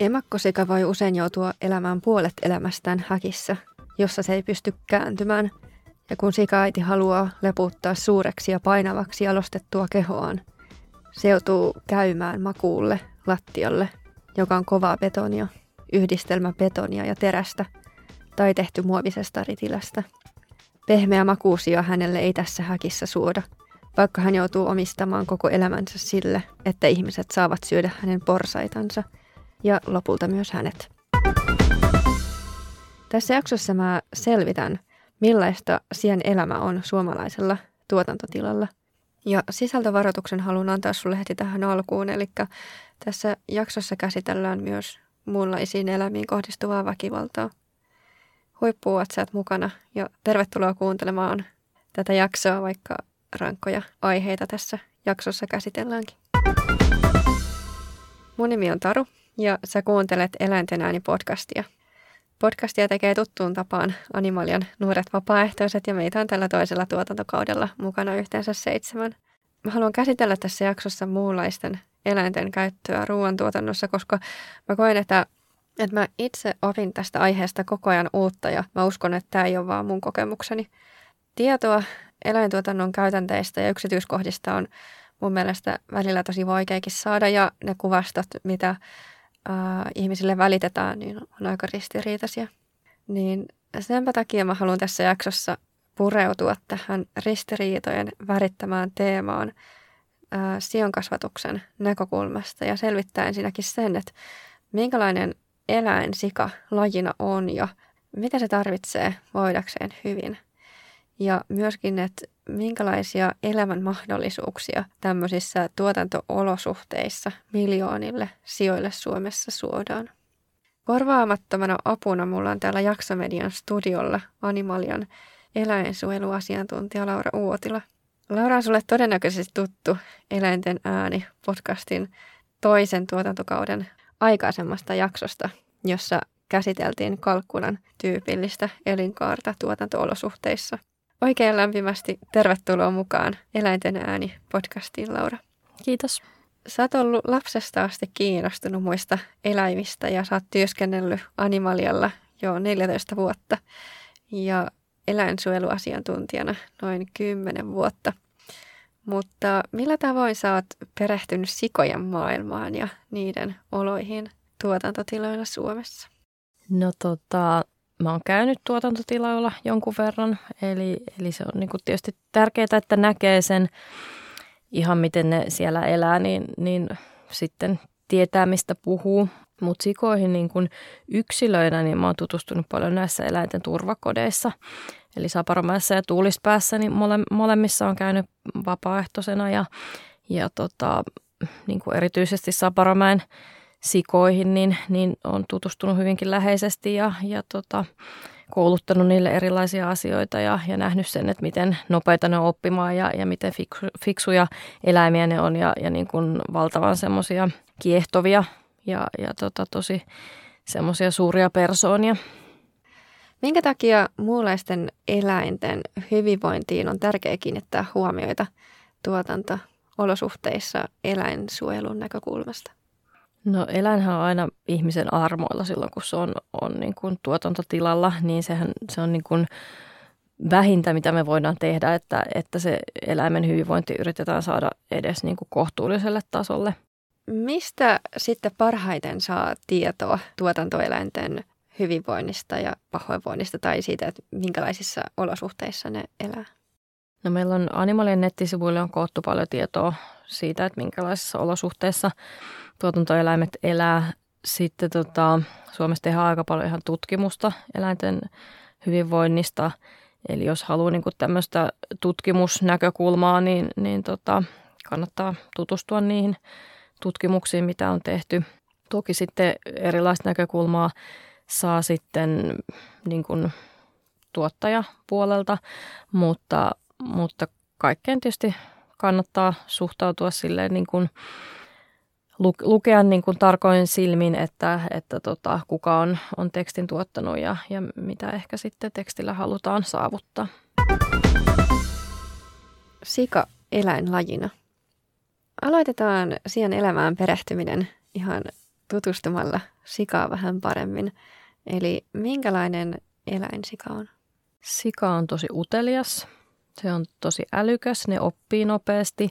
Emakkosika voi usein joutua elämään puolet elämästään häkissä, jossa se ei pysty kääntymään. Ja kun sikaäiti haluaa leputtaa suureksi ja painavaksi jalostettua kehoaan, se joutuu käymään makuulle lattialle, joka on kovaa betonia, yhdistelmä betonia ja terästä tai tehty muovisesta ritilästä. Pehmeä makuusia hänelle ei tässä häkissä suoda, vaikka hän joutuu omistamaan koko elämänsä sille, että ihmiset saavat syödä hänen porsaitansa ja lopulta myös hänet. Tässä jaksossa mä selvitän, millaista sien elämä on suomalaisella tuotantotilalla – ja sisältövaroituksen haluan antaa sulle heti tähän alkuun, eli tässä jaksossa käsitellään myös muunlaisiin elämiin kohdistuvaa väkivaltaa. Huippuun että sä oot mukana ja tervetuloa kuuntelemaan tätä jaksoa, vaikka rankkoja aiheita tässä jaksossa käsitelläänkin. Mun nimi on Taru ja sä kuuntelet Eläinten ääni podcastia. Podcastia tekee tuttuun tapaan Animalian nuoret vapaaehtoiset ja meitä on tällä toisella tuotantokaudella mukana yhteensä seitsemän. Mä haluan käsitellä tässä jaksossa muunlaisten eläinten käyttöä ruoantuotannossa, koska mä koen, että, että mä itse opin tästä aiheesta koko ajan uutta ja mä uskon, että tämä ei ole vaan mun kokemukseni. Tietoa eläintuotannon käytänteistä ja yksityiskohdista on mun mielestä välillä tosi vaikeakin saada ja ne kuvastot, mitä äh, ihmisille välitetään, niin on aika ristiriitaisia. Niin senpä takia mä haluan tässä jaksossa pureutua tähän ristiriitojen värittämään teemaan äh, sionkasvatuksen näkökulmasta ja selvittää ensinnäkin sen, että minkälainen eläin sika lajina on ja mitä se tarvitsee voidakseen hyvin. Ja myöskin, että minkälaisia elämän mahdollisuuksia tämmöisissä tuotantoolosuhteissa miljoonille sijoille Suomessa suodaan. Korvaamattomana apuna mulla on täällä Jaksomedian studiolla Animalian eläinsuojeluasiantuntija Laura Uotila. Laura on sulle todennäköisesti tuttu Eläinten ääni podcastin toisen tuotantokauden aikaisemmasta jaksosta, jossa käsiteltiin kalkkunan tyypillistä elinkaarta tuotantoolosuhteissa – Oikein lämpimästi tervetuloa mukaan Eläinten ääni podcastiin, Laura. Kiitos. Sä oot ollut lapsesta asti kiinnostunut muista eläimistä ja sä oot työskennellyt Animalialla jo 14 vuotta ja eläinsuojeluasiantuntijana noin 10 vuotta. Mutta millä tavoin sä oot perehtynyt sikojen maailmaan ja niiden oloihin tuotantotiloilla Suomessa? No tota, mä oon käynyt tuotantotiloilla jonkun verran, eli, eli se on niin kuin tietysti tärkeää, että näkee sen ihan miten ne siellä elää, niin, niin sitten tietää, mistä puhuu. Mutta sikoihin niin kuin yksilöinä, niin mä oon tutustunut paljon näissä eläinten turvakodeissa. Eli Saparomäessä ja Tuulispäässä, niin mole, molemmissa on käynyt vapaaehtoisena ja, ja tota, niin erityisesti Saparomäen sikoihin, niin, niin on tutustunut hyvinkin läheisesti ja, ja tota, kouluttanut niille erilaisia asioita ja, ja nähnyt sen, että miten nopeita ne on oppimaan ja, ja miten fiksu, fiksuja eläimiä ne on ja, ja niin kuin valtavan semmoisia kiehtovia ja, ja tota, tosi semmoisia suuria persoonia. Minkä takia muunlaisten eläinten hyvinvointiin on tärkeää kiinnittää huomioita tuotanto-olosuhteissa eläinsuojelun näkökulmasta? No eläinhän on aina ihmisen armoilla silloin, kun se on, on niin kuin tuotantotilalla, niin sehän se on niin kuin vähintä, mitä me voidaan tehdä, että, että se eläimen hyvinvointi yritetään saada edes niin kuin kohtuulliselle tasolle. Mistä sitten parhaiten saa tietoa tuotantoeläinten hyvinvoinnista ja pahoinvoinnista tai siitä, että minkälaisissa olosuhteissa ne elää? No meillä on Animalien nettisivuille on koottu paljon tietoa siitä, että minkälaisissa olosuhteissa tuotantoeläimet elää. Sitten tota, Suomessa tehdään aika paljon ihan tutkimusta eläinten hyvinvoinnista. Eli jos haluaa niin tämmöistä tutkimusnäkökulmaa, niin, niin tota, kannattaa tutustua niihin tutkimuksiin, mitä on tehty. Toki sitten erilaista näkökulmaa saa sitten niin kuin tuottajapuolelta, mutta, mutta kaikkeen tietysti kannattaa suhtautua silleen niin kuin lukea niin kuin tarkoin silmin, että, että tota, kuka on, on tekstin tuottanut ja, ja mitä ehkä sitten tekstillä halutaan saavuttaa. sika eläinlajina. Aloitetaan sian elämään perehtyminen ihan tutustumalla sikaa vähän paremmin. Eli minkälainen eläin sika on? Sika on tosi utelias. Se on tosi älykäs, ne oppii nopeasti.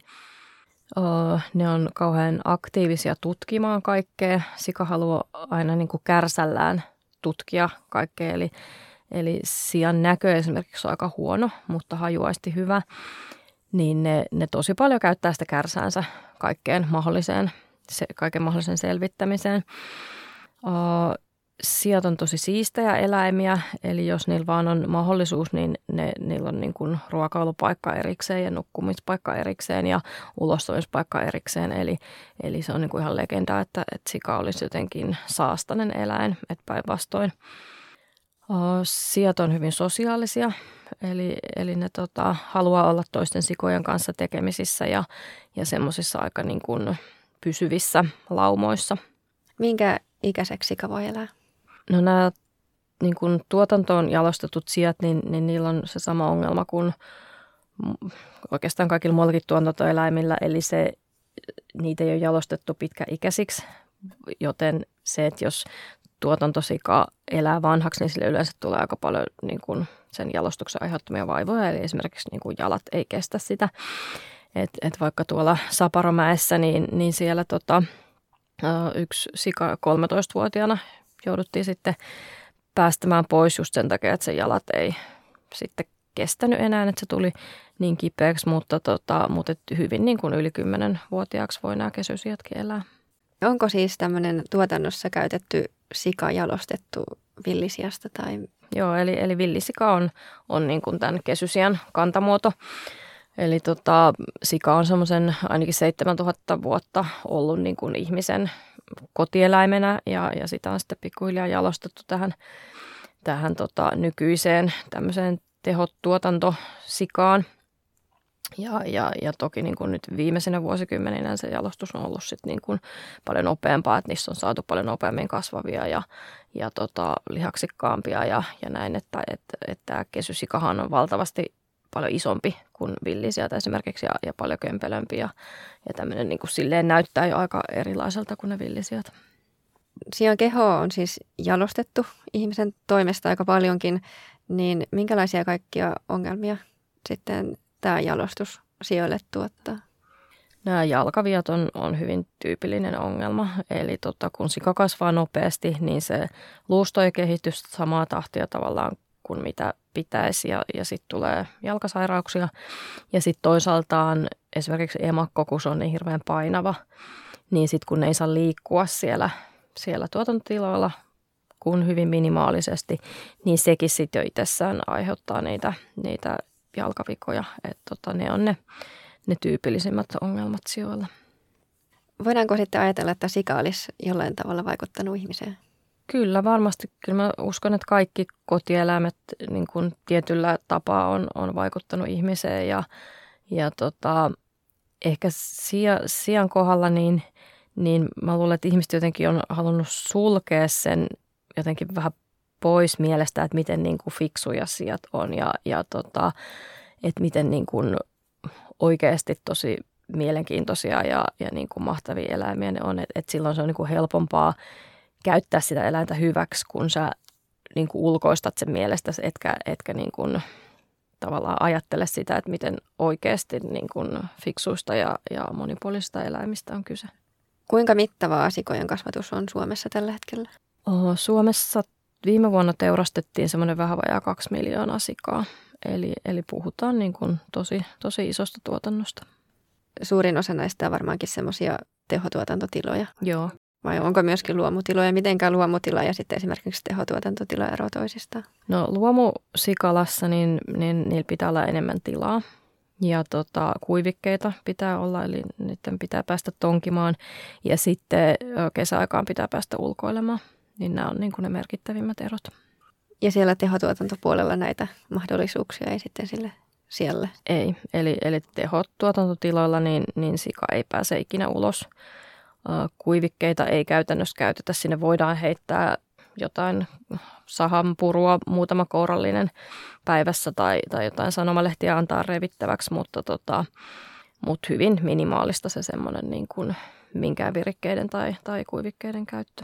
Ne on kauhean aktiivisia tutkimaan kaikkea. Sika haluaa aina niin kuin kärsällään tutkia kaikkea. Eli, eli sian näkö esimerkiksi on aika huono, mutta hajuaisti hyvä. Niin ne, ne tosi paljon käyttää sitä kärsäänsä kaikkeen mahdolliseen, se, kaiken mahdollisen selvittämiseen. Sijat on tosi siistejä eläimiä, eli jos niillä vaan on mahdollisuus, niin ne, niillä on niin kuin ruokailupaikka erikseen ja nukkumispaikka erikseen ja ulostumispaikka erikseen. Eli, eli se on niin kuin ihan legenda, että, että sika olisi jotenkin saastainen eläin, että päinvastoin. Sijat on hyvin sosiaalisia, eli, eli ne tota, haluaa olla toisten sikojen kanssa tekemisissä ja, ja semmoisissa aika niin kuin pysyvissä laumoissa. Minkä ikäiseksi sika voi elää? No nämä niin kuin tuotantoon jalostetut sijat, niin, niin niillä on se sama ongelma kuin oikeastaan kaikilla muillakin tuotantoeläimillä, eli se, niitä ei ole jalostettu pitkäikäisiksi, joten se, että jos tuotantosika elää vanhaksi, niin sille yleensä tulee aika paljon niin kuin sen jalostuksen aiheuttamia vaivoja, eli esimerkiksi niin kuin jalat ei kestä sitä. Et, et vaikka tuolla Saparomäessä, niin, niin siellä tota, yksi sika 13-vuotiaana jouduttiin sitten päästämään pois just sen takia, että se jalat ei sitten kestänyt enää, että se tuli niin kipeäksi, mutta, tota, mutta hyvin niin kuin yli 10-vuotiaaksi voi nämä kesysijatkin elää. Onko siis tämmöinen tuotannossa käytetty sika jalostettu villisiasta? Tai... Joo, eli, eli villisika on, on niin kuin tämän kesysian kantamuoto. Eli tota, sika on semmoisen ainakin 7000 vuotta ollut niin kuin ihmisen kotieläimenä ja, ja sitä on sitten pikkuhiljaa jalostettu tähän, tähän tota, nykyiseen tämmöiseen tehotuotantosikaan. Ja, ja, ja toki niin kuin nyt viimeisenä vuosikymmeninä se jalostus on ollut sit niin kuin paljon nopeampaa, että niissä on saatu paljon nopeammin kasvavia ja, ja tota, lihaksikkaampia ja, ja näin, että, että, että kesysikahan on valtavasti paljon isompi kuin villisieltä esimerkiksi ja, ja paljon kömpelömpi ja, ja tämmöinen niin kuin silleen näyttää jo aika erilaiselta kuin ne villisiat. Sian keho on siis jalostettu ihmisen toimesta aika paljonkin, niin minkälaisia kaikkia ongelmia sitten tämä jalostus sijoille tuottaa? Nämä jalkaviat on, on hyvin tyypillinen ongelma. Eli tota, kun sika kasvaa nopeasti, niin se luusto ei kehity samaa tahtia tavallaan kuin mitä pitäisi ja, ja sitten tulee jalkasairauksia. Ja sitten toisaaltaan esimerkiksi emakko, kun se on niin hirveän painava, niin sitten kun ei saa liikkua siellä, siellä tuotantotiloilla kun hyvin minimaalisesti, niin sekin sitten jo itsessään aiheuttaa niitä, niitä jalkavikoja. Että tota, ne on ne, ne tyypillisimmät ongelmat sijoilla. Voidaanko sitten ajatella, että sika olisi jollain tavalla vaikuttanut ihmiseen? Kyllä, varmasti. Kyllä mä uskon, että kaikki kotieläimet niin kuin tietyllä tapaa on, on vaikuttanut ihmiseen ja, ja tota, ehkä sija, sijan kohdalla niin, niin mä luulen, että ihmiset jotenkin on halunnut sulkea sen jotenkin vähän pois mielestä, että miten niin kuin fiksuja sijat on ja, ja tota, että miten niin kuin oikeasti tosi mielenkiintoisia ja, ja niin kuin mahtavia eläimiä ne on. Että et silloin se on niin kuin helpompaa käyttää sitä eläintä hyväksi, kun sä niin kuin ulkoistat sen mielestä, etkä, etkä niin kuin tavallaan ajattele sitä, että miten oikeasti niin kuin fiksuista ja, ja monipuolisista eläimistä on kyse. Kuinka mittavaa sikojen kasvatus on Suomessa tällä hetkellä? Oh, Suomessa viime vuonna teurastettiin semmoinen vähän vajaa kaksi miljoonaa sikaa. Eli, eli puhutaan niin kuin tosi, tosi isosta tuotannosta. Suurin osa näistä on varmaankin semmoisia tehotuotantotiloja. Joo, vai onko myöskin luomutiloja? Mitenkään luomutila ja sitten esimerkiksi tehotuotantotila ero toisistaan? No luomusikalassa niin, niin niillä pitää olla enemmän tilaa ja tota, kuivikkeita pitää olla, eli niiden pitää päästä tonkimaan ja sitten kesäaikaan pitää päästä ulkoilemaan. Niin nämä on niin kuin ne merkittävimmät erot. Ja siellä tehotuotantopuolella näitä mahdollisuuksia ei sitten sille siellä? Ei, eli, eli tehotuotantotiloilla niin, niin sika ei pääse ikinä ulos kuivikkeita ei käytännössä käytetä. Sinne voidaan heittää jotain sahan purua, muutama kourallinen päivässä tai, tai jotain sanomalehtiä antaa revittäväksi, mutta, tota, mutta hyvin minimaalista se semmoinen niin kuin minkään virikkeiden tai, tai kuivikkeiden käyttö.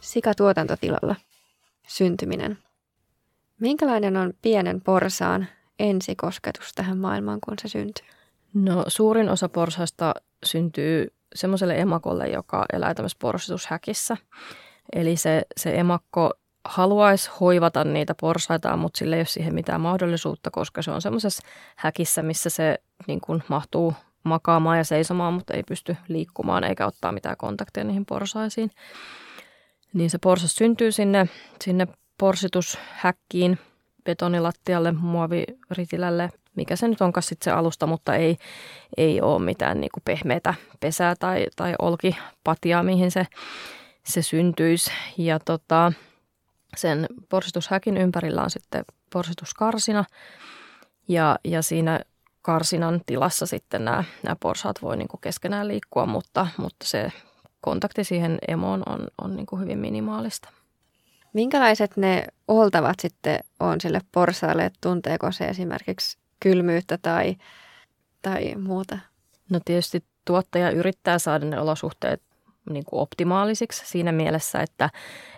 Sikatuotantotilalla syntyminen. Minkälainen on pienen porsaan ensikosketus tähän maailmaan, kun se syntyy? No suurin osa porsaista syntyy semmoiselle emakolle, joka elää tämmöisessä porsitushäkissä. Eli se, se emakko haluaisi hoivata niitä porsaita, mutta sille ei ole siihen mitään mahdollisuutta, koska se on semmoisessa häkissä, missä se niin kuin mahtuu makaamaan ja seisomaan, mutta ei pysty liikkumaan eikä ottaa mitään kontakteja niihin porsaisiin. Niin se porsas syntyy sinne, sinne porsitushäkkiin, betonilattialle, muoviritilälle, mikä se nyt onkaan sitten se alusta, mutta ei, ei ole mitään niin pehmeätä pesää tai, tai olkipatiaa, mihin se, se syntyisi. Ja tota, sen porsitushäkin ympärillä on sitten porsituskarsina ja, ja siinä karsinan tilassa sitten nämä, nämä porsaat voi niin keskenään liikkua, mutta, mutta se kontakti siihen emoon on, on niin hyvin minimaalista. Minkälaiset ne oltavat sitten on sille porsaalle, tunteeko se esimerkiksi kylmyyttä tai, tai muuta? No tietysti tuottaja yrittää saada ne olosuhteet niin kuin optimaalisiksi siinä mielessä, että,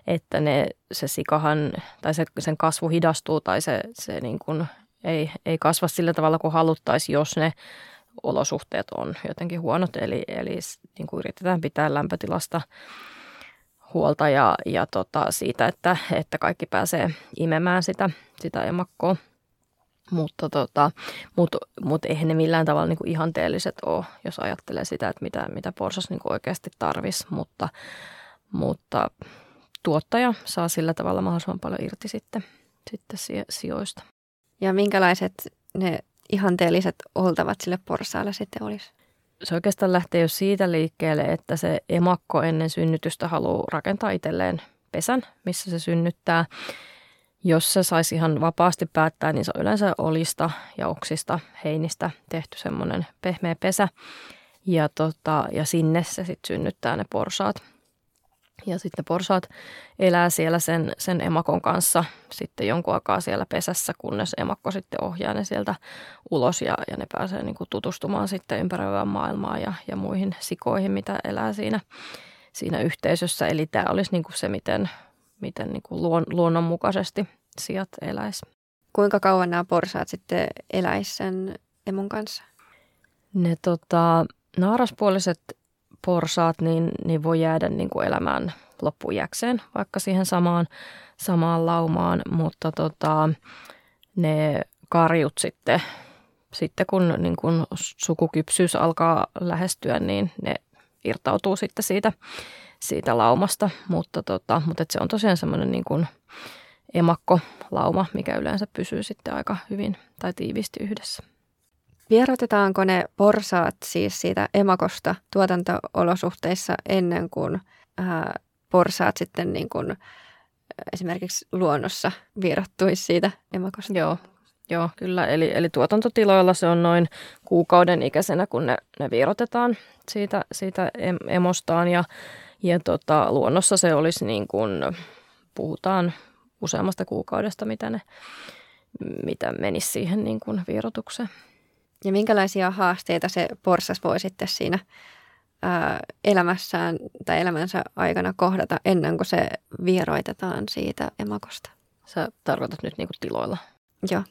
että ne, se sikahan tai se, sen kasvu hidastuu tai se, se niin kuin ei, ei kasva sillä tavalla kuin haluttaisiin, jos ne olosuhteet on jotenkin huonot. Eli, eli niin kuin yritetään pitää lämpötilasta huolta ja, ja tota, siitä, että, että kaikki pääsee imemään sitä, sitä emakkoa. Mutta tota, mut, mut eihän ne millään tavalla niinku ihanteelliset ole, jos ajattelee sitä, että mitä, mitä porsas niinku oikeasti tarvisi. Mutta, mutta tuottaja saa sillä tavalla mahdollisimman paljon irti sitten, sitten sijoista. Ja minkälaiset ne ihanteelliset oltavat sille porsaalle sitten olisi? Se oikeastaan lähtee jo siitä liikkeelle, että se emakko ennen synnytystä haluaa rakentaa itselleen pesän, missä se synnyttää. Jos se saisi ihan vapaasti päättää, niin se on yleensä olista ja oksista, heinistä tehty semmoinen pehmeä pesä. Ja, tota, ja sinne se sitten synnyttää ne porsaat. Ja sitten porsaat elää siellä sen, sen emakon kanssa sitten jonkun aikaa siellä pesässä, kunnes emakko sitten ohjaa ne sieltä ulos ja, ja ne pääsee niin kuin tutustumaan sitten ympäröivään maailmaan ja, ja muihin sikoihin, mitä elää siinä, siinä yhteisössä. Eli tämä olisi niin kuin se, miten, miten niin kuin luon, luonnonmukaisesti sijat eläisi. Kuinka kauan nämä porsaat sitten eläisi sen emon kanssa? Ne tota, naaraspuoliset porsaat niin, niin voi jäädä niin kuin elämään loppujäkseen, vaikka siihen samaan, samaan laumaan, mutta tota, ne karjut sitten, sitten kun niin kun sukukypsyys alkaa lähestyä, niin ne irtautuu sitten siitä, siitä laumasta, mutta, tota, mutta et se on tosiaan semmoinen niin kuin emakkolauma, mikä yleensä pysyy sitten aika hyvin tai tiiviisti yhdessä. Vierotetaanko ne porsaat siis siitä emakosta tuotantoolosuhteissa ennen kuin ää, porsaat sitten niin kuin, esimerkiksi luonnossa vierottuisi siitä emakosta? Joo, Joo, kyllä. Eli, eli tuotantotiloilla se on noin kuukauden ikäisenä, kun ne, ne vierotetaan siitä, siitä emostaan. Ja, ja tota, luonnossa se olisi niin kuin, puhutaan useammasta kuukaudesta, mitä, ne, mitä menisi siihen niin kuin vierotukseen. Ja minkälaisia haasteita se porsas voi sitten siinä ää, elämässään tai elämänsä aikana kohdata ennen kuin se vieroitetaan siitä emakosta? Sä tarkoitat nyt niin kuin tiloilla? Joo.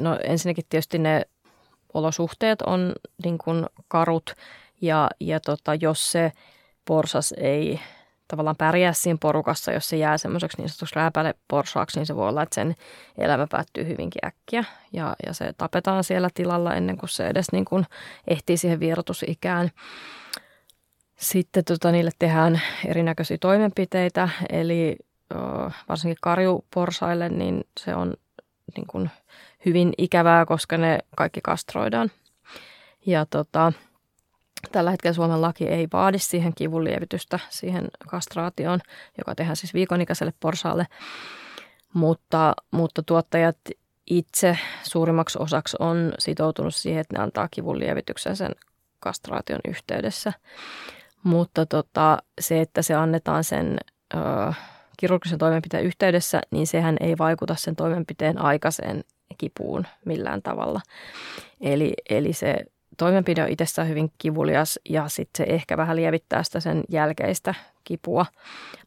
No ensinnäkin tietysti ne olosuhteet on niin kuin karut ja, ja tota, jos se porsas ei tavallaan pärjää siinä porukassa, jos se jää semmoiseksi niin sanotuksi rääpäle porsaaksi, niin se voi olla, että sen elämä päättyy hyvinkin äkkiä ja, ja se tapetaan siellä tilalla ennen kuin se edes niin kuin ehtii siihen vierotusikään. Sitten tota, niille tehdään erinäköisiä toimenpiteitä, eli ö, varsinkin karjuporsaille, niin se on niin kuin hyvin ikävää, koska ne kaikki kastroidaan. Ja tota, Tällä hetkellä Suomen laki ei vaadi siihen kivunlievitystä, siihen kastraatioon, joka tehdään siis viikonikäiselle porsaalle. Mutta, mutta tuottajat itse suurimmaksi osaksi on sitoutunut siihen, että ne antaa kivunlievityksen sen kastraation yhteydessä. Mutta tota, se, että se annetaan sen ö, kirurgisen toimenpiteen yhteydessä, niin sehän ei vaikuta sen toimenpiteen aikaiseen kipuun millään tavalla. Eli, eli se toimenpide on itsessään hyvin kivulias ja sitten se ehkä vähän lievittää sitä sen jälkeistä kipua,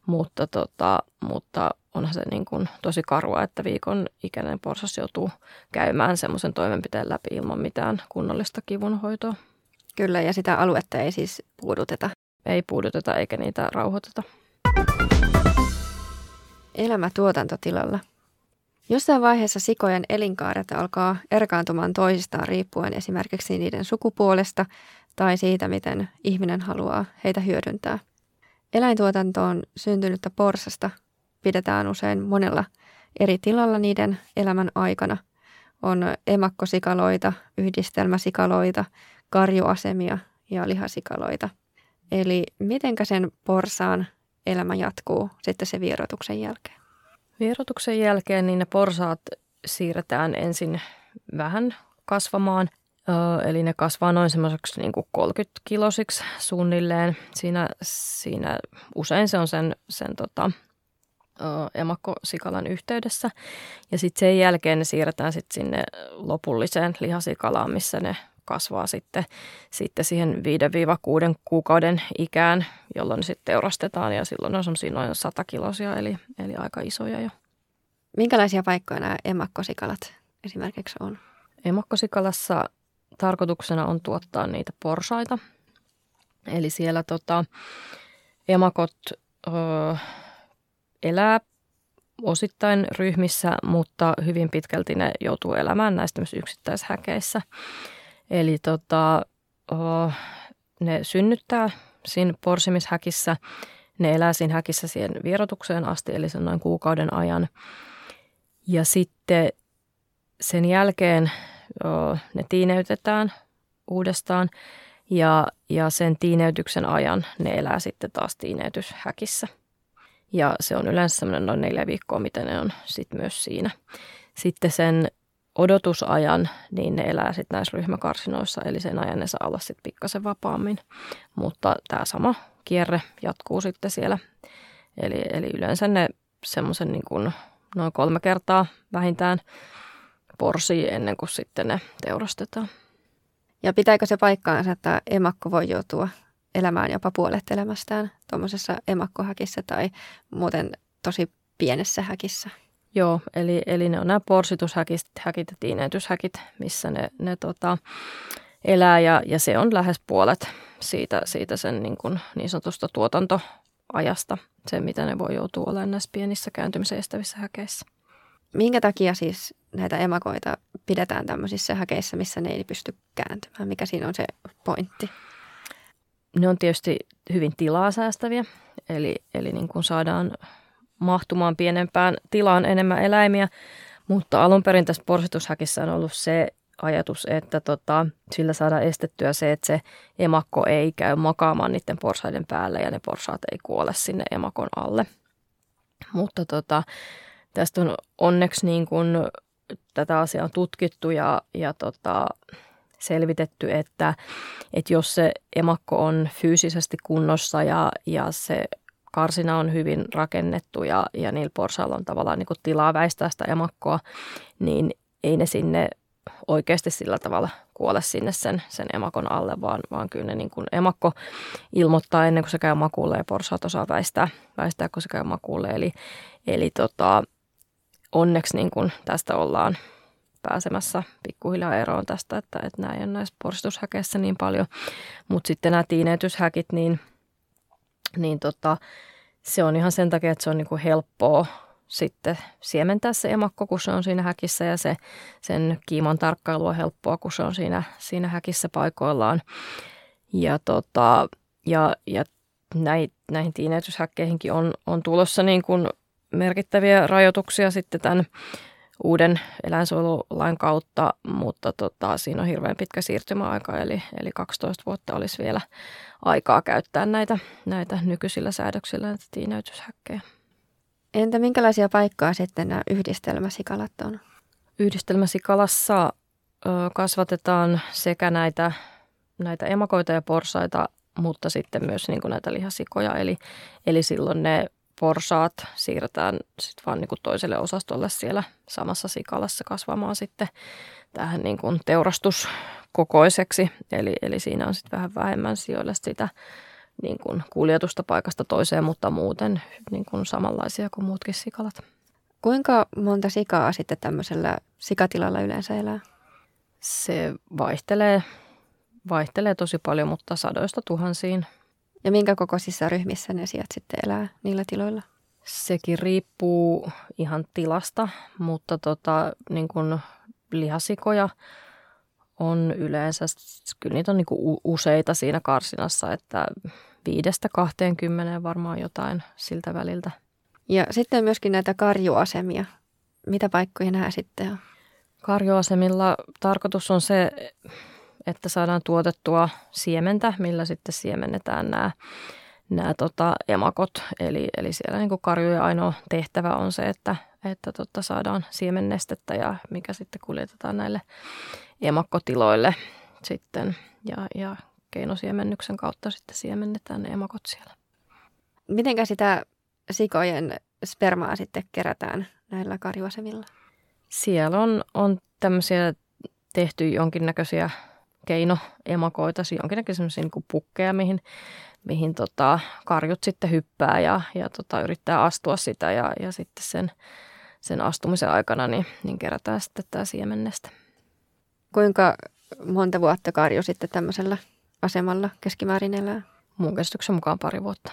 mutta, tota, mutta onhan se niin kuin tosi karua, että viikon ikäinen porsas joutuu käymään semmoisen toimenpiteen läpi ilman mitään kunnollista kivunhoitoa. Kyllä, ja sitä aluetta ei siis puuduteta. Ei puuduteta eikä niitä rauhoiteta. Elämä tuotantotilalla. Jossain vaiheessa sikojen elinkaaret alkaa erkaantumaan toisistaan riippuen esimerkiksi niiden sukupuolesta tai siitä, miten ihminen haluaa heitä hyödyntää. Eläintuotantoon syntynyttä porsasta pidetään usein monella eri tilalla niiden elämän aikana. On emakkosikaloita, yhdistelmäsikaloita, karjuasemia ja lihasikaloita. Eli mitenkä sen porsaan elämä jatkuu sitten se vierotuksen jälkeen? Vierotuksen jälkeen niin ne porsaat siirretään ensin vähän kasvamaan. Eli ne kasvaa noin semmoiseksi niin 30 kilosiksi suunnilleen. Siinä, siinä usein se on sen, sen tota, emakkosikalan yhteydessä. Ja sitten sen jälkeen ne siirretään sit sinne lopulliseen lihasikalaan, missä ne kasvaa sitten, sitten siihen 5-6 kuukauden ikään, jolloin sitten teurastetaan ja silloin on semmoisia noin 100 kilosia, eli, eli aika isoja jo. Minkälaisia paikkoja nämä emakkosikalat esimerkiksi on? Emakkosikalassa tarkoituksena on tuottaa niitä porsaita. Eli siellä tota, emakot ö, elää osittain ryhmissä, mutta hyvin pitkälti ne joutuu elämään näistä yksittäishäkeissä. Eli tota, ö, ne synnyttää siinä porsimishäkissä, ne elää siinä häkissä siihen vierotukseen asti, eli se on noin kuukauden ajan. Ja sitten sen jälkeen o, ne tiineytetään uudestaan ja, ja sen tiineytyksen ajan ne elää sitten taas tiineytyshäkissä. Ja se on yleensä semmoinen noin neljä viikkoa, mitä ne on sitten myös siinä. Sitten sen odotusajan, niin ne elää sitten näissä ryhmäkarsinoissa, eli sen ajan ne saa olla sitten pikkasen vapaammin. Mutta tämä sama kierre jatkuu sitten siellä. Eli, eli yleensä ne semmoisen niin kuin noin kolme kertaa vähintään porsii ennen kuin sitten ne teurastetaan. Ja pitääkö se paikkaansa, että emakko voi joutua elämään jopa puolet elämästään tuommoisessa emakkohäkissä tai muuten tosi pienessä häkissä? Joo, eli, eli ne on nämä porsitushäkit häkit ja tiineytyshäkit, missä ne, ne tota, elää ja, ja se on lähes puolet siitä, siitä sen niin, kuin, niin sanotusta tuotantoajasta, se mitä ne voi joutua olemaan näissä pienissä kääntymisen estävissä häkeissä. Minkä takia siis näitä emakoita pidetään tämmöisissä häkeissä, missä ne ei pysty kääntymään? Mikä siinä on se pointti? Ne on tietysti hyvin tilaa säästäviä, eli, eli niin kuin saadaan mahtumaan pienempään tilaan enemmän eläimiä, mutta alun perin tässä porsitushäkissä on ollut se ajatus, että tota, sillä saadaan estettyä se, että se emakko ei käy makaamaan niiden porsaiden päälle ja ne porsaat ei kuole sinne emakon alle. Mutta tota, tästä on onneksi niin kuin tätä asiaa on tutkittu ja, ja tota, selvitetty, että, että jos se emakko on fyysisesti kunnossa ja, ja se karsina on hyvin rakennettu ja, ja niillä porsailla on tavallaan niin kuin tilaa väistää sitä emakkoa, niin ei ne sinne oikeasti sillä tavalla kuole sinne sen, sen emakon alle, vaan, vaan kyllä ne niin kuin emakko ilmoittaa ennen kuin se käy makuulle ja porsaat osaa väistää, väistää kun se käy makuulle. Eli, eli tota, onneksi niin kuin tästä ollaan pääsemässä pikkuhiljaa eroon tästä, että, että nämä ei ole näissä niin paljon. Mutta sitten nämä tiineytyshäkit, niin, niin tota, se on ihan sen takia, että se on niin kuin helppoa sitten siementää se emakko, kun se on siinä häkissä ja se, sen kiiman tarkkailu on helppoa, kun se on siinä, siinä häkissä paikoillaan. Ja, tota, ja, ja näihin, näihin tiineytyshäkkeihinkin on, on tulossa niin kuin merkittäviä rajoituksia sitten tämän uuden eläinsuojelulain kautta, mutta tota, siinä on hirveän pitkä siirtymäaika, eli, eli 12 vuotta olisi vielä aikaa käyttää näitä, näitä nykyisillä säädöksillä näitä tiineytyshäkkejä. Entä minkälaisia paikkaa sitten nämä yhdistelmäsikalat on? Yhdistelmäsikalassa ö, kasvatetaan sekä näitä, näitä emakoita ja porsaita, mutta sitten myös niin kuin näitä lihasikoja. Eli, eli silloin ne porsaat siirretään sitten vaan niin kuin toiselle osastolle siellä samassa sikalassa kasvamaan sitten tähän niin kuin teurastuskokoiseksi. Eli, eli siinä on sitten vähän vähemmän sijoille sitä niin kuin kuljetusta paikasta toiseen, mutta muuten niin kuin samanlaisia kuin muutkin sikalat. Kuinka monta sikaa sitten tämmöisellä sikatilalla yleensä elää? Se vaihtelee, vaihtelee tosi paljon, mutta sadoista tuhansiin. Ja minkä kokoisissa ryhmissä ne sijat sitten elää niillä tiloilla? Sekin riippuu ihan tilasta, mutta tota, niin kuin lihasikoja on yleensä, kyllä niitä on niin kuin useita siinä karsinassa, että viidestä kahteen kymmeneen varmaan jotain siltä väliltä. Ja sitten myöskin näitä karjuasemia. Mitä paikkoja nämä sitten on? Karjuasemilla tarkoitus on se, että saadaan tuotettua siementä, millä sitten siemennetään nämä, nämä tota, emakot. Eli, eli siellä niin karjujen ainoa tehtävä on se, että, että tota, saadaan siemennestettä ja mikä sitten kuljetetaan näille emakkotiloille sitten. Ja, ja keinosiemennyksen kautta sitten siemennetään ne emakot siellä. Mitenkä sitä sikojen spermaa sitten kerätään näillä karjuasemilla? Siellä on, on tämmöisiä tehty jonkinnäköisiä keinoemakoita, jonkinnäköisiä niin pukkeja, mihin, mihin tota, karjut sitten hyppää ja, ja tota, yrittää astua sitä ja, ja sitten sen, sen astumisen aikana niin, niin kerätään sitten tämä siemennestä. Kuinka monta vuotta karju sitten tämmöisellä asemalla keskimäärin elää? Mun käsityksen mukaan pari vuotta.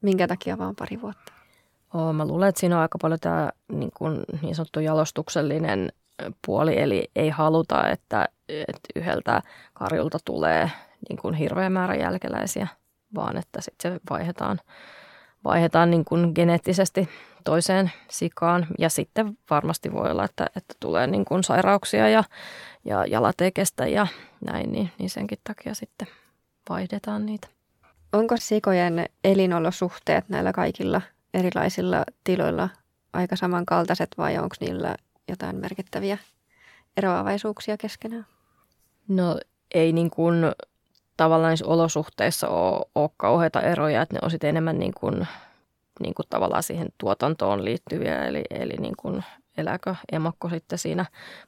Minkä takia vaan pari vuotta? Oo, mä luulen, että siinä on aika paljon tämä niin, kuin, niin sanottu jalostuksellinen puoli, eli ei haluta, että, että yhdeltä karjulta tulee niin kuin hirveä määrä jälkeläisiä, vaan että sitten se vaihdetaan, vaihdetaan niin kuin geneettisesti toiseen sikaan. Ja sitten varmasti voi olla, että, että tulee niin kuin sairauksia ja, ja jalat ei kestä ja näin, niin, niin senkin takia sitten vaihdetaan niitä. Onko sikojen elinolosuhteet näillä kaikilla erilaisilla tiloilla aika samankaltaiset vai onko niillä jotain merkittäviä eroavaisuuksia keskenään? No ei niin kuin tavallaan olosuhteissa ole, ole kauheita eroja, että ne on sitten enemmän niin kuin, niin kuin tavallaan siihen tuotantoon liittyviä, eli, eli niin kuin elääkö emakko sitten siinä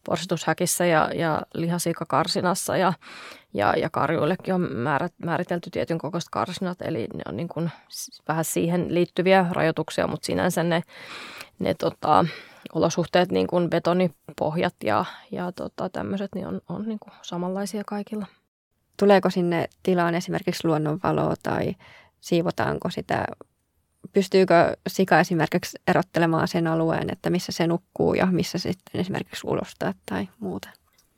porsitushäkissä ja, ja lihasiikakarsinassa. Ja, ja, ja karjuillekin on määrät, määritelty tietyn kokoiset karsinat, eli ne on niin kuin vähän siihen liittyviä rajoituksia, mutta sinänsä ne, ne tota, olosuhteet, niin kuin betonipohjat ja, ja tota, tämmöiset, niin on, on niin kuin samanlaisia kaikilla. Tuleeko sinne tilaan esimerkiksi luonnonvaloa tai siivotaanko sitä pystyykö sika esimerkiksi erottelemaan sen alueen, että missä se nukkuu ja missä se sitten esimerkiksi ulostaa tai muuta?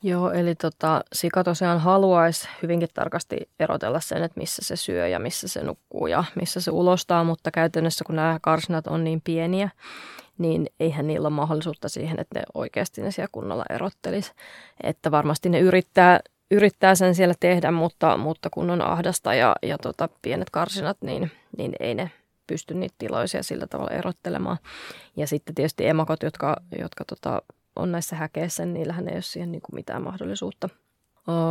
Joo, eli tota, sika tosiaan haluaisi hyvinkin tarkasti erotella sen, että missä se syö ja missä se nukkuu ja missä se ulostaa, mutta käytännössä kun nämä karsinat on niin pieniä, niin eihän niillä ole mahdollisuutta siihen, että ne oikeasti ne siellä kunnolla erottelisi. Että varmasti ne yrittää, yrittää sen siellä tehdä, mutta, mutta kun on ahdasta ja, ja tota, pienet karsinat, niin, niin ei ne pysty niitä tiloisia sillä tavalla erottelemaan. Ja sitten tietysti emakot, jotka, jotka tota, on näissä häkeissä, niin niillähän ei ole siihen niin kuin mitään mahdollisuutta.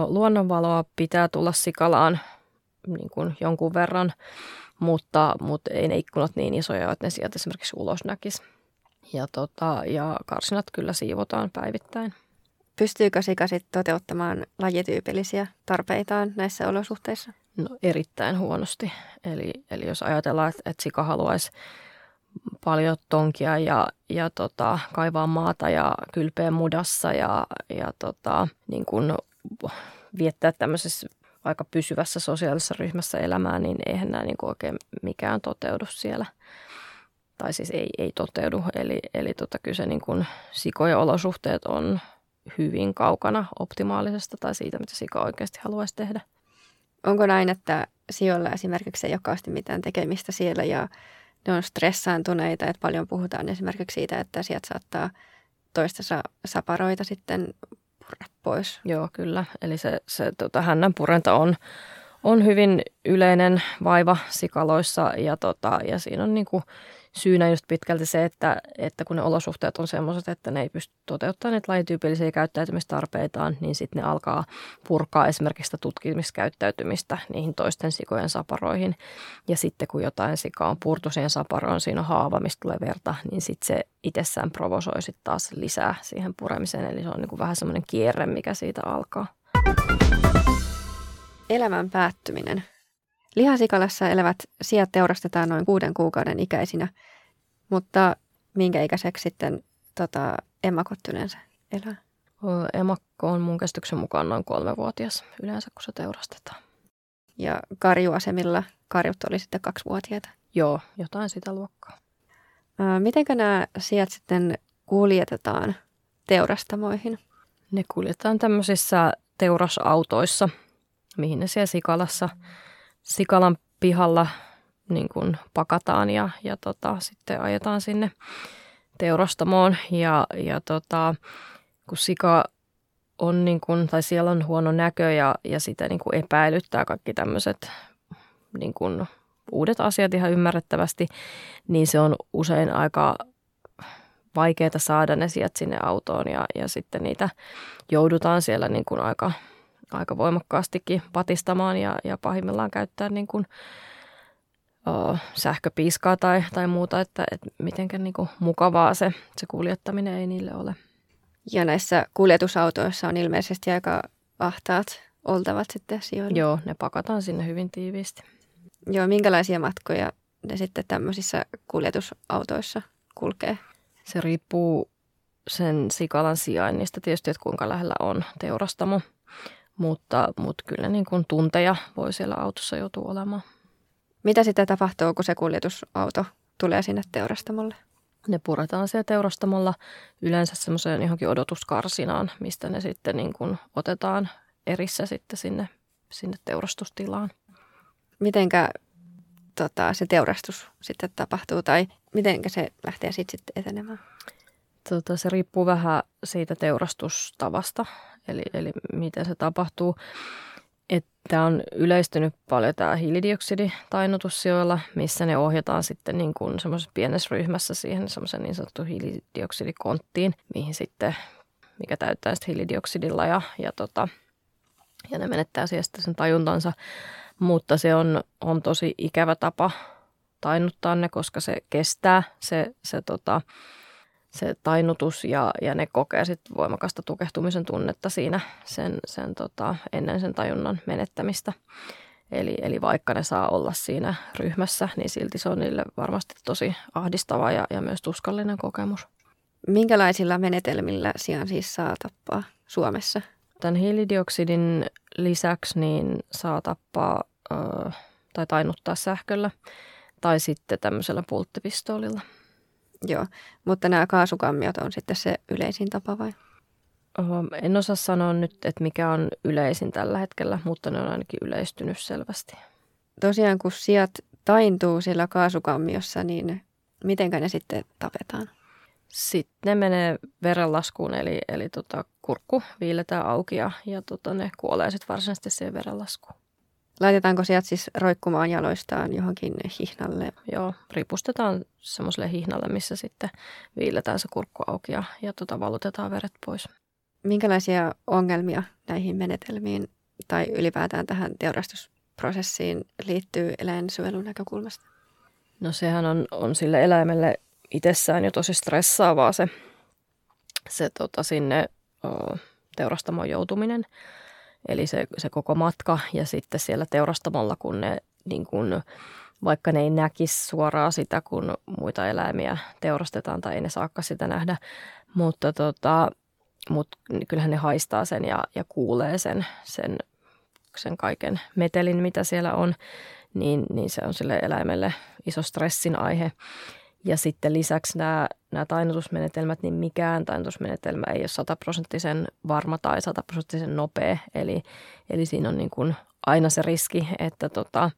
Luonnonvaloa pitää tulla sikalaan niin kuin jonkun verran, mutta, mutta ei ne ikkunat niin isoja, että ne sieltä esimerkiksi ulos näkisi. Ja, tota, ja karsinat kyllä siivotaan päivittäin. Pystyykö sika sitten toteuttamaan lajityypillisiä tarpeitaan näissä olosuhteissa? No erittäin huonosti. Eli, eli jos ajatellaan, että, että sika haluaisi paljon tonkia ja, ja tota, kaivaa maata ja kylpeä mudassa ja, ja tota, niin kun viettää tämmöisessä aika pysyvässä sosiaalisessa ryhmässä elämää, niin eihän nämä niin oikein mikään toteudu siellä. Tai siis ei, ei toteudu. Eli, eli tota, kyllä se niin kun sikojen olosuhteet on hyvin kaukana optimaalisesta tai siitä, mitä sika oikeasti haluaisi tehdä. Onko näin, että sijoilla esimerkiksi ei ole mitään tekemistä siellä ja ne on stressaantuneita, että paljon puhutaan esimerkiksi siitä, että sieltä saattaa toista saparoita sitten purra pois. Joo, kyllä. Eli se, se tota, hännän purenta on, on hyvin yleinen vaiva sikaloissa ja, tota, ja siinä on niinku syynä just pitkälti se, että, että kun ne olosuhteet on sellaiset, että ne ei pysty toteuttamaan niitä lajityypillisiä käyttäytymistarpeitaan, niin sitten ne alkaa purkaa esimerkiksi tutkimiskäyttäytymistä niihin toisten sikojen saparoihin. Ja sitten kun jotain sikaa on purtu siihen saparoon, siinä on haava, mistä tulee verta, niin sitten se itsessään provosoi sitten taas lisää siihen puremiseen. Eli se on niin kuin vähän semmoinen kierre, mikä siitä alkaa. Elämän päättyminen. Lihasikalassa elävät sijat teurastetaan noin kuuden kuukauden ikäisinä, mutta minkä ikäiseksi sitten tota, emakot yleensä elää? Emakko on mun käsityksen mukaan noin kolmevuotias yleensä, kun se teurastetaan. Ja karjuasemilla karjut oli sitten kaksivuotiaita? Joo, jotain sitä luokkaa. Mitenkä nämä sijat sitten kuljetetaan teurastamoihin? Ne kuljetetaan tämmöisissä teurasautoissa, mihin ne siellä Sikalassa, Sikalan pihalla niin kuin pakataan ja, ja tota, sitten ajetaan sinne teurastamoon. Ja, ja tota, kun sika on niin kuin, tai siellä on huono näkö ja, ja sitä niin kuin epäilyttää kaikki tämmöiset niin kuin uudet asiat ihan ymmärrettävästi, niin se on usein aika vaikeaa saada ne sieltä sinne autoon ja, ja sitten niitä joudutaan siellä niin kuin aika, aika voimakkaastikin patistamaan ja, ja pahimmillaan käyttää niin kuin, o, sähköpiiskaa tai, tai muuta, että, että mitenkä niin kuin mukavaa se, se kuljettaminen ei niille ole. Ja näissä kuljetusautoissa on ilmeisesti aika ahtaat oltavat sitten sijoilla. Joo, ne pakataan sinne hyvin tiiviisti. Joo, minkälaisia matkoja ne sitten tämmöisissä kuljetusautoissa kulkee? Se riippuu sen sikalan sijainnista tietysti, että kuinka lähellä on teurastamo, mutta, mutta kyllä niin kuin tunteja voi siellä autossa joutua olemaan. Mitä sitten tapahtuu, kun se kuljetusauto tulee sinne teurastamolle? Ne puretaan siellä teurastamolla yleensä semmoiseen johonkin odotuskarsinaan, mistä ne sitten niin kuin otetaan erissä sitten sinne, sinne teurastustilaan. Mitenkä tota, se teurastus sitten tapahtuu tai miten se lähtee sitten sit etenemään? Tota, se riippuu vähän siitä teurastustavasta, eli, eli miten se tapahtuu. Että on yleistynyt paljon tämä hiilidioksiditainutussijoilla, missä ne ohjataan sitten niin kuin semmoisessa pienessä ryhmässä siihen semmoisen niin sanottuun hiilidioksidikonttiin, mihin sitten, mikä täyttää sitten hiilidioksidilla ja, ja, tota, ja ne menettää siihen sen tajuntansa. Mutta se on, on tosi ikävä tapa tainuttaa ne, koska se kestää se, se, tota, se tainnutus ja, ja ne kokee sit voimakasta tukehtumisen tunnetta siinä sen, sen tota, ennen sen tajunnan menettämistä. Eli, eli vaikka ne saa olla siinä ryhmässä, niin silti se on niille varmasti tosi ahdistava ja, ja myös tuskallinen kokemus. Minkälaisilla menetelmillä sijaan siis saa tappaa Suomessa? Tämän hiilidioksidin lisäksi niin saa tappaa ö, tai tainuttaa sähköllä tai sitten tämmöisellä pulttipistoolilla. Joo, mutta nämä kaasukammiot on sitten se yleisin tapa vai? En osaa sanoa nyt, että mikä on yleisin tällä hetkellä, mutta ne on ainakin yleistynyt selvästi. Tosiaan kun sijat taintuu siellä kaasukammiossa, niin mitenkä ne sitten tapetaan? Sitten ne menee verenlaskuun, eli, eli tota, kurkku viiletään auki ja, ja tota, ne kuolee sitten varsinaisesti siihen verenlaskuun. Laitetaanko sieltä siis roikkumaan jaloistaan johonkin hihnalle? Joo, ripustetaan semmoiselle hihnalle, missä sitten viiletään se kurkku auki ja, ja tota, valutetaan veret pois. Minkälaisia ongelmia näihin menetelmiin tai ylipäätään tähän teurastusprosessiin liittyy eläinsuojelun näkökulmasta? No sehän on, on sille eläimelle itsessään jo tosi stressaavaa se, se tota, sinne o, teurastamoon joutuminen. Eli se, se koko matka ja sitten siellä teurastamolla, kun ne niin kun, vaikka ne ei näkisi suoraan sitä, kun muita eläimiä teurastetaan tai ei ne saakka sitä nähdä, mutta tota, mut kyllähän ne haistaa sen ja, ja kuulee sen, sen, sen kaiken metelin, mitä siellä on, niin, niin se on sille eläimelle iso stressin aihe. Ja sitten lisäksi nämä, nämä tainnutusmenetelmät, niin mikään tainnutusmenetelmä ei ole sataprosenttisen varma tai sataprosenttisen nopea. Eli, eli siinä on niin kuin aina se riski, että, tota,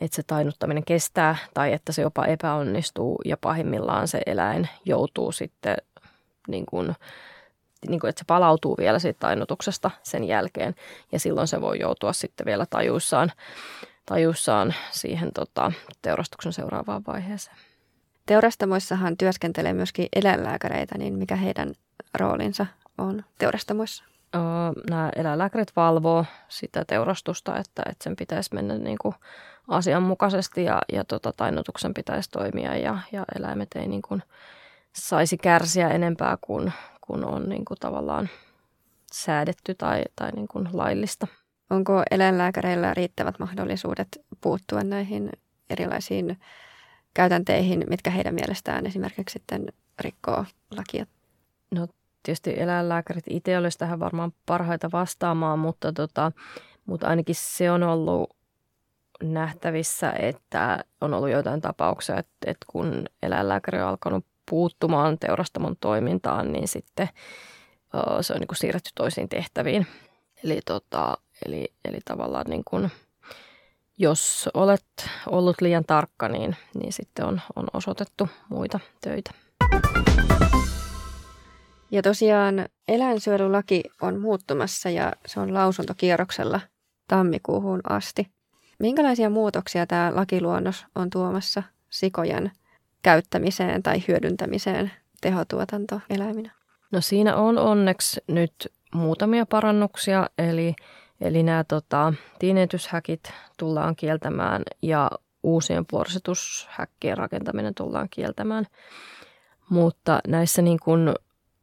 että se tainnuttaminen kestää tai että se jopa epäonnistuu ja pahimmillaan se eläin joutuu sitten niin kuin, niin kuin, että se palautuu vielä siitä tainnutuksesta sen jälkeen ja silloin se voi joutua sitten vielä tajuissaan, tajuissaan siihen tota, teurastuksen seuraavaan vaiheeseen. Teurastamoissahan työskentelee myöskin eläinlääkäreitä, niin mikä heidän roolinsa on teurastamoissa? Nämä eläinlääkärit valvoo sitä teurastusta, että, että sen pitäisi mennä niin kuin asianmukaisesti ja, ja tota, tainnutuksen pitäisi toimia ja, ja eläimet ei niin kuin saisi kärsiä enempää kuin, kuin on niin kuin tavallaan säädetty tai, tai niin kuin laillista. Onko eläinlääkäreillä riittävät mahdollisuudet puuttua näihin erilaisiin käytänteihin, mitkä heidän mielestään esimerkiksi sitten rikkoo lakia? No tietysti eläinlääkärit itse olisi tähän varmaan parhaita vastaamaan, mutta, tota, mutta ainakin se on ollut nähtävissä, että on ollut joitain tapauksia, että, että kun eläinlääkäri on alkanut puuttumaan teurastamon toimintaan, niin sitten se on niin kuin siirretty toisiin tehtäviin. Eli, tota, eli, eli tavallaan niin kuin, jos olet ollut liian tarkka, niin, niin sitten on, on osoitettu muita töitä. Ja tosiaan eläinsuojelulaki on muuttumassa ja se on lausuntokierroksella tammikuuhun asti. Minkälaisia muutoksia tämä lakiluonnos on tuomassa sikojen käyttämiseen tai hyödyntämiseen tehotuotantoeläiminä? No siinä on onneksi nyt muutamia parannuksia, eli, eli nämä tota, tiinetyshäkit tullaan kieltämään ja uusien porsitushäkkien rakentaminen tullaan kieltämään. Mutta näissä niin kuin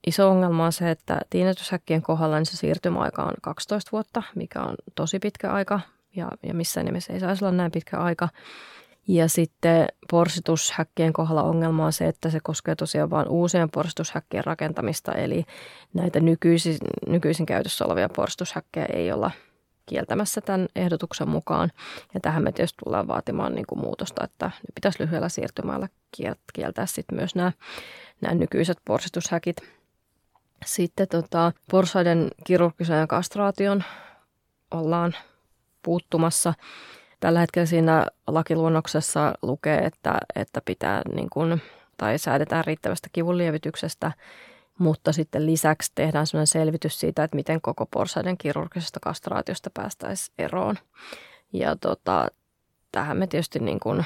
iso ongelma on se, että tiinetyshäkkien kohdalla niin se siirtymäaika on 12 vuotta, mikä on tosi pitkä aika ja, ja missään nimessä ei saisi olla näin pitkä aika. Ja sitten porsitushäkkien kohdalla ongelma on se, että se koskee tosiaan vain uusien porsitushäkkien rakentamista, eli näitä nykyisin, nykyisin käytössä olevia porsitushäkkejä ei olla kieltämässä tämän ehdotuksen mukaan. Ja tähän me tietysti tullaan vaatimaan niin kuin muutosta, että ne pitäisi lyhyellä siirtymällä kieltää sitten myös nämä, nämä nykyiset porsitushäkit. Sitten tota, porsaiden kirurgisen kastraation ollaan puuttumassa. Tällä hetkellä siinä lakiluonnoksessa lukee, että, että pitää niin kuin, tai säädetään riittävästä kivunlievityksestä, mutta sitten lisäksi tehdään sellainen selvitys siitä, että miten koko porsaiden kirurgisesta kastraatiosta päästäisiin eroon. Ja tota, tähän me tietysti niin kuin,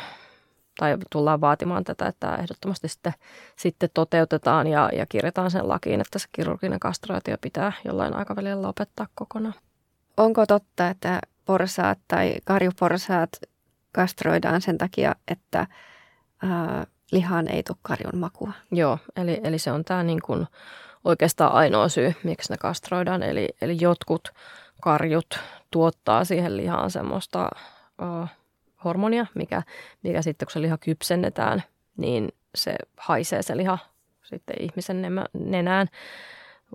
tai tullaan vaatimaan tätä, että ehdottomasti sitten, sitten toteutetaan ja, ja kirjataan sen lakiin, että se kirurginen kastraatio pitää jollain aikavälillä lopettaa kokonaan. Onko totta, että porsaat tai karjuporsaat kastroidaan sen takia, että ää, lihaan ei tule karjun makua. Joo, eli, eli se on tämä niin kuin oikeastaan ainoa syy, miksi ne kastroidaan. Eli, eli jotkut karjut tuottaa siihen lihaan semmoista uh, hormonia, mikä, mikä sitten kun se liha kypsennetään, niin se haisee se liha sitten ihmisen nenään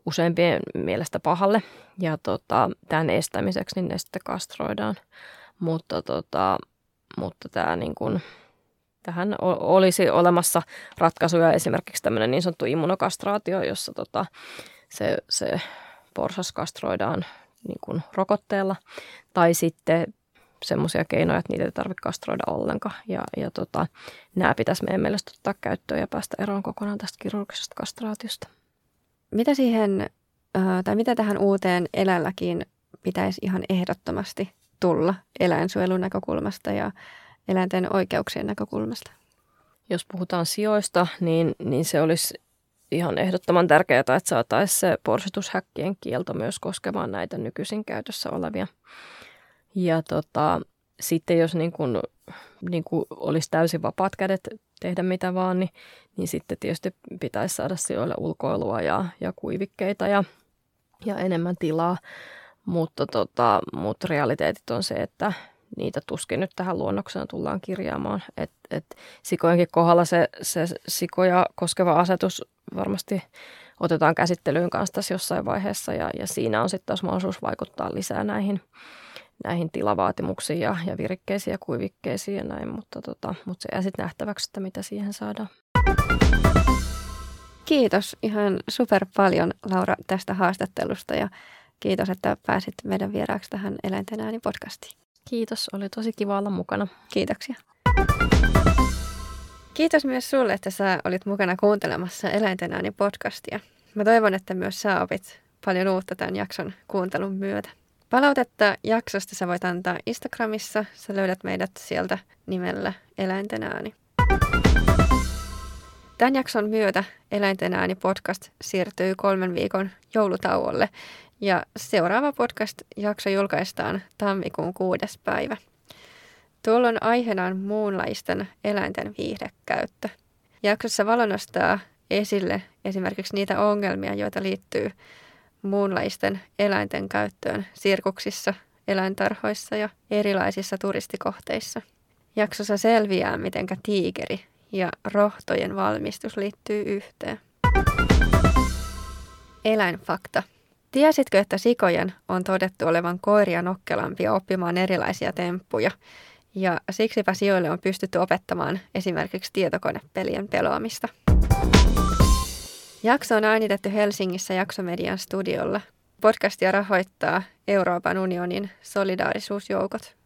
useimpien mielestä pahalle. Ja tota, tämän estämiseksi niin ne sitten kastroidaan. Mutta, tota, mutta tämä niin kuin, tähän olisi olemassa ratkaisuja, esimerkiksi tämmöinen niin sanottu immunokastraatio, jossa tota, se, se porsas kastroidaan niin kuin rokotteella, tai sitten semmoisia keinoja, että niitä ei tarvitse kastroida ollenkaan. Ja, ja tota, nämä pitäisi meidän mielestä ottaa käyttöön ja päästä eroon kokonaan tästä kirurgisesta kastraatiosta. Mitä siihen, tai mitä tähän uuteen eläinlakiin pitäisi ihan ehdottomasti tulla eläinsuojelun näkökulmasta ja eläinten oikeuksien näkökulmasta? Jos puhutaan sijoista, niin, niin se olisi ihan ehdottoman tärkeää, että saataisiin se porsitushäkkien kielto myös koskemaan näitä nykyisin käytössä olevia. Ja tota, sitten jos niin kuin, niin kuin olisi täysin vapaat kädet tehdä mitä vaan, niin, niin sitten tietysti pitäisi saada sijoille ulkoilua ja, ja kuivikkeita ja, ja enemmän tilaa. Mutta, tota, mutta realiteetit on se, että niitä tuskin nyt tähän luonnokseen tullaan kirjaamaan. Et, et sikojenkin kohdalla se, se sikoja koskeva asetus varmasti otetaan käsittelyyn kanssa tässä jossain vaiheessa ja, ja siinä on sitten taas mahdollisuus vaikuttaa lisää näihin, näihin tilavaatimuksiin ja, ja virikkeisiin ja kuivikkeisiin ja näin, mutta, tota, mutta se jää sitten nähtäväksi, että mitä siihen saadaan. Kiitos ihan super paljon Laura tästä haastattelusta ja kiitos, että pääsit meidän vieraaksi tähän Eläinten ääni podcastiin. Kiitos, oli tosi kiva olla mukana. Kiitoksia. Kiitos myös sulle, että sä olit mukana kuuntelemassa Eläinten ääni podcastia. Mä toivon, että myös sä opit paljon uutta tämän jakson kuuntelun myötä. Palautetta jaksosta sä voit antaa Instagramissa. Sä löydät meidät sieltä nimellä Eläinten ääni. Tämän jakson myötä Eläinten ääni podcast siirtyy kolmen viikon joulutauolle ja seuraava podcast-jakso julkaistaan tammikuun kuudes päivä. Tuolloin aiheena on muunlaisten eläinten viihdekäyttö. Jaksossa valo nostaa esille esimerkiksi niitä ongelmia, joita liittyy muunlaisten eläinten käyttöön sirkuksissa, eläintarhoissa ja erilaisissa turistikohteissa. Jaksossa selviää, miten tiikeri ja rohtojen valmistus liittyy yhteen. Eläinfakta. Tiesitkö, että sikojen on todettu olevan koiria nokkelampia oppimaan erilaisia temppuja, ja siksipä sijoille on pystytty opettamaan esimerkiksi tietokonepelien pelaamista. Jakso on äänitetty Helsingissä Jaksomedian studiolla. Podcastia rahoittaa Euroopan unionin solidaarisuusjoukot.